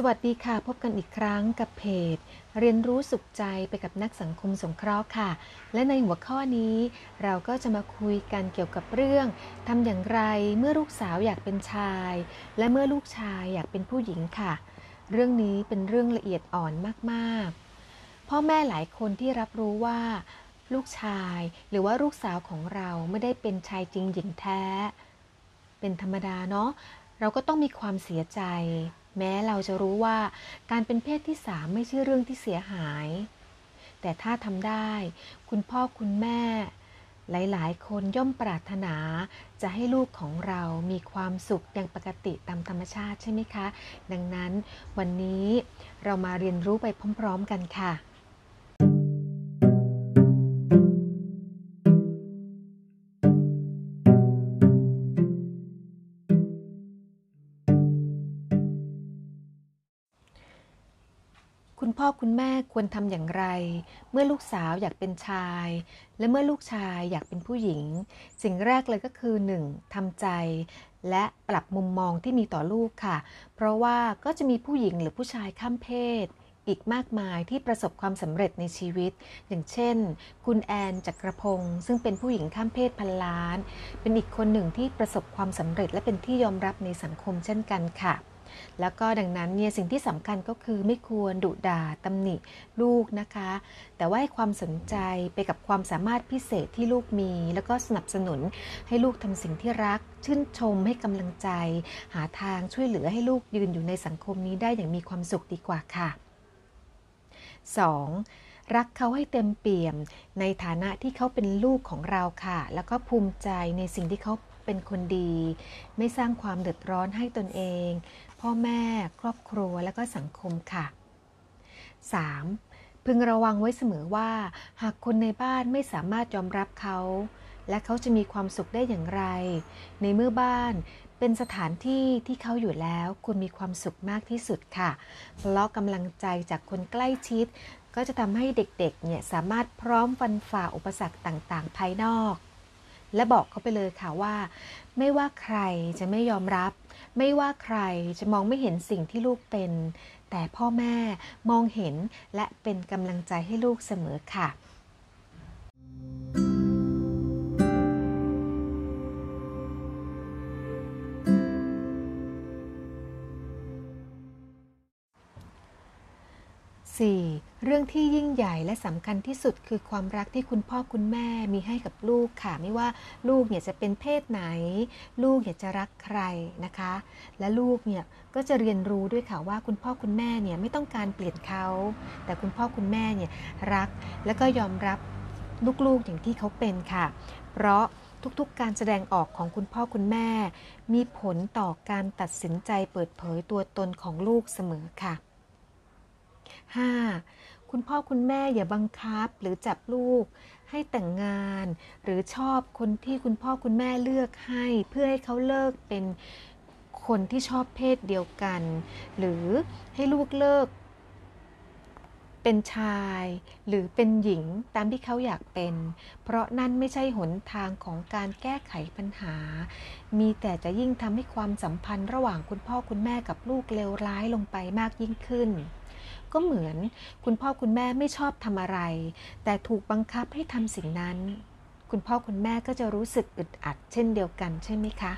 สวัสดีค่ะ พบกันอีกครั้งกับเพจ เรียนรู้สุขใจไปกับนักสังคมสงเคราะห์ค่ะ และในหัวข้อนี้เราก็จะมาคุยกันเกี่ยวกับเรื่องทำอย่างไรเมื่อลูกสาวอยากเป็นชาย และเมื่อลูกชายอยากเป็นผู้หญิงค่ะ เรื่องนี้เป็นเรื่องละเอียดอ่อนมากๆ พ่อแม่หลายคนที่รับรู้ว่า ลูกชายหรือว่าลูกสาวของเราไม่ได้เป็นชายจริงหญิงแท้ เป็นธรรมดาเนาะเราก็ต้องมีความเสียใจ แม้เราจะรู้ว่าการเป็นเพศที่สามไม่ใช่เรื่องที่เสียหาย แต่ถ้าทำได้ คุณพ่อคุณแม่ หลายๆ คนย่อมปรารถนาจะให้ลูกของเรามีความสุขอย่างปกติตามธรรมชาติใช่ไหมคะ ดังนั้นวันนี้เรามาเรียนรู้ไปพร้อม ๆ กันค่ะ คุณพ่อคุณแม่ควรทำอย่างไร เมื่อลูกสาวอยากเป็นชาย และเมื่อลูกชายอยากเป็นผู้หญิง สิ่งแรกเลยก็คือ 1. ทำใจ และปรับมุมมองที่มีต่อลูกค่ะ เพราะว่าก็จะมีผู้หญิงหรือผู้ชายข้ามเพศ อีกมากมายที่ประสบความสำเร็จในชีวิต อย่างเช่น คุณแอนจักรพงศ์ซึ่งเป็นผู้หญิงข้ามเพศพันล้าน เป็นอีกคนหนึ่งที่ประสบความสำเร็จและเป็นที่ยอมรับในสังคมเช่นกันค่ะ แล้วก็ดังนั้นเนี่ยสิ่งที่สำคัญก็คือไม่ควรดุด่าตำหนิลูกนะคะ แต่ว่าให้ความสนใจไปกับความสามารถพิเศษที่ลูกมี แล้วก็สนับสนุนให้ลูกทำสิ่งที่รัก ชื่นชมให้กำลังใจ หาทางช่วยเหลือให้ลูกยืนอยู่ในสังคมนี้ได้อย่างมีความสุขดีกว่าค่ะ 2. รักเขาให้เต็มเปี่ยมในฐานะที่เขาเป็นลูกของเราค่ะ แล้วก็ภูมิใจในสิ่งที่เขา เป็นคนดี ไม่สร้างความเดือดร้อนให้ตนเอง พ่อแม่ครอบครัวและก็สังคมค่ะ 3. พึงระวังไว้เสมอว่า หากคนในบ้านไม่สามารถยอมรับเขา และเขาจะมีความสุขได้อย่างไร ในเมื่อบ้านเป็นสถานที่ที่เขาอยู่แล้วคุณมีความสุขมากที่สุดค่ะ เพราะกำลังใจจากคนใกล้ชิด ก็จะทำให้เด็กๆ เนี่ยสามารถพร้อมฟันฝ่าอุปสรรคต่างๆ ภายนอก และบอกเขาไปเลยค่ะว่า ไม่ว่าใครจะไม่ยอมรับ ไม่ว่าใครจะมองไม่เห็นสิ่งที่ลูกเป็น แต่พ่อแม่มองเห็นและเป็นกำลังใจให้ลูกเสมอค่ะ 4. เรื่องที่ยิ่งใหญ่และสำคัญที่สุดคือความรักที่คุณพ่อคุณแม่มีให้กับลูกค่ะ ไม่ว่าลูกเนี่ยจะเป็นเพศไหน ลูกอยากจะรักใครนะคะ และลูกเนี่ยก็จะเรียนรู้ด้วยค่ะว่าคุณพ่อคุณแม่เนี่ยไม่ต้องการเปลี่ยนเขา แต่คุณพ่อคุณแม่เนี่ยรักและก็ยอมรับลูกๆอย่างที่เขาเป็นค่ะ เพราะทุกๆ การแสดงออกของคุณพ่อคุณแม่ มีผลต่อการตัดสินใจเปิดเผยตัวตนของลูกเสมอค่ะ 5. คุณพ่อคุณแม่อย่าบังคับหรือจับลูกให้แต่งงาน หรือชอบคนที่คุณพ่อคุณแม่เลือกให้ เพื่อให้เขาเลิกเป็นคนที่ชอบเพศเดียวกัน หรือให้ลูกเลิก เป็นชายหรือเป็นหญิงตามที่เขาอยากเป็น เพราะนั่นไม่ใช่หนทางของการแก้ไขปัญหา มีแต่จะยิ่งทำให้ความสัมพันธ์ระหว่างคุณพ่อคุณแม่กับลูกเลวร้ายลงไปมากยิ่งขึ้น ก็เหมือนคุณพ่อคุณแม่ไม่ชอบทำอะไร แต่ถูกบังคับให้ทำสิ่งนั้น คุณพ่อคุณแม่ก็จะรู้สึกอึดอัด เช่นเดียวกันใช่ไหมคะ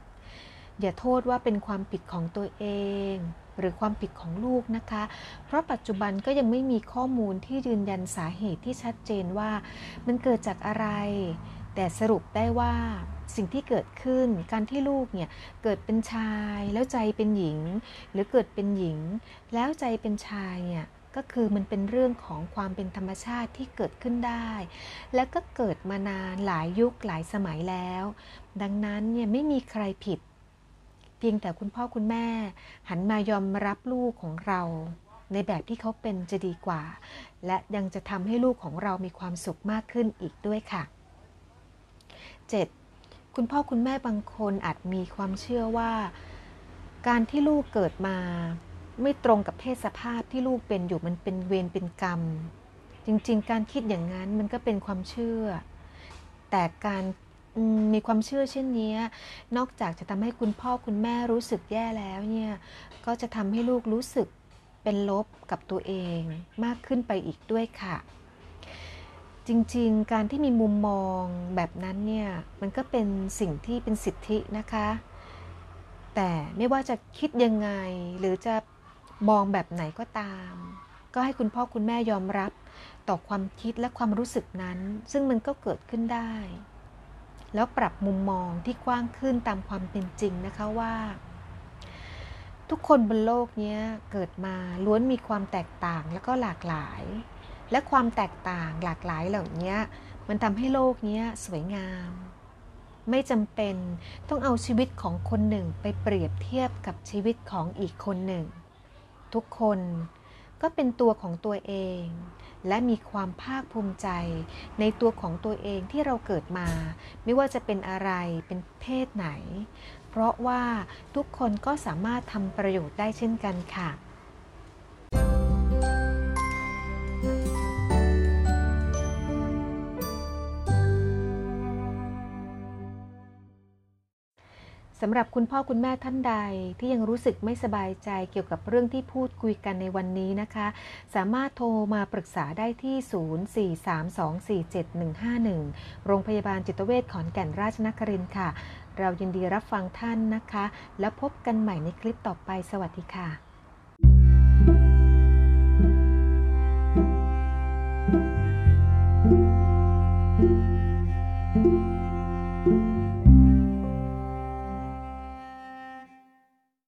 6. อย่าโทษว่าเป็นความผิดของตัวเอง หรือความผิดของลูกนะคะ เพราะปัจจุบันก็ยังไม่มีข้อมูลที่ยืนยันสาเหตุที่ชัดเจนว่า มันเกิดจากอะไร แต่สรุปได้ว่าสิ่งที่เกิดขึ้นการที่ลูกเนี่ยเกิดเป็นชายแล้วใจเป็นหญิง หรือเกิดเป็นหญิง แล้วใจเป็นชายเนี่ยก็คือมันเป็นเรื่องของความเป็นธรรมชาติที่เกิดขึ้นได้ และก็เกิดมานานหลายยุคหลายสมัยแล้ว ดังนั้นเนี่ยไม่มีใครผิด เพียงแต่คุณพ่อคุณแม่ หันมายอมรับลูกของเรา ในแบบที่เขาเป็นจะดีกว่า และยังจะทำให้ลูกของเรามีความสุขมากขึ้นอีกด้วยค่ะ 7. คุณพ่อคุณแม่บางคนอาจมีความเชื่อว่า การที่ลูกเกิดมา ไม่ตรงกับเพศสภาพที่ลูกเป็นอยู่มันเป็นเวรเป็นกรรม จริงๆ การคิดอย่างนั้นมันก็เป็นความเชื่อ แต่การมีความเชื่อเช่นนี้ นอกจากจะทำให้คุณพ่อคุณแม่รู้สึกแย่แล้วเนี่ย ก็จะทำให้ลูกรู้สึกเป็นลบกับตัวเองมากขึ้นไปอีกด้วยค่ะ จริงๆ การที่มีมุมมองแบบนั้นเนี่ย มันก็เป็นสิ่งที่เป็นสิทธินะคะ แต่ไม่ว่าจะคิดยังไง หรือจะมองแบบไหนก็ตาม ก็ให้คุณพ่อคุณแม่ยอมรับต่อความคิดและความรู้สึกนั้น ซึ่งมันก็เกิดขึ้นได้ แล้วปรับมุมมองที่กว้างขึ้นตามความเป็นจริงนะคะว่า ทุกคนบนโลกนี้เกิดมาล้วนมีความแตกต่างแล้วก็หลากหลาย และความแตกต่างหลากหลายเหล่านี้มันทำให้โลกนี้สวยงาม ไม่จำเป็นต้องเอาชีวิตของคนหนึ่งไปเปรียบเทียบกับชีวิตของอีกคนหนึ่ง ทุกคนก็เป็นตัวของตัวเอง และมีความภาคภูมิใจ ในตัวของตัวเองที่เราเกิดมา ไม่ว่าจะเป็นอะไรเป็นเพศไหน เพราะว่าทุกคนก็สามารถทำประโยชน์ได้เช่นกันค่ะ สำหรับคุณพ่อคุณแม่ท่านใดที่ยังรู้สึกไม่สบายใจเกี่ยวกับเรื่องที่พูดคุยกันในวันนี้นะคะ สามารถโทรมาปรึกษาได้ที่ 043247151 โรงพยาบาลจิตเวชขอนแก่นราชนครินทร์ค่ะ เรายินดีรับฟังท่านนะคะ แล้วพบกันใหม่ในคลิปต่อไปสวัสดีค่ะ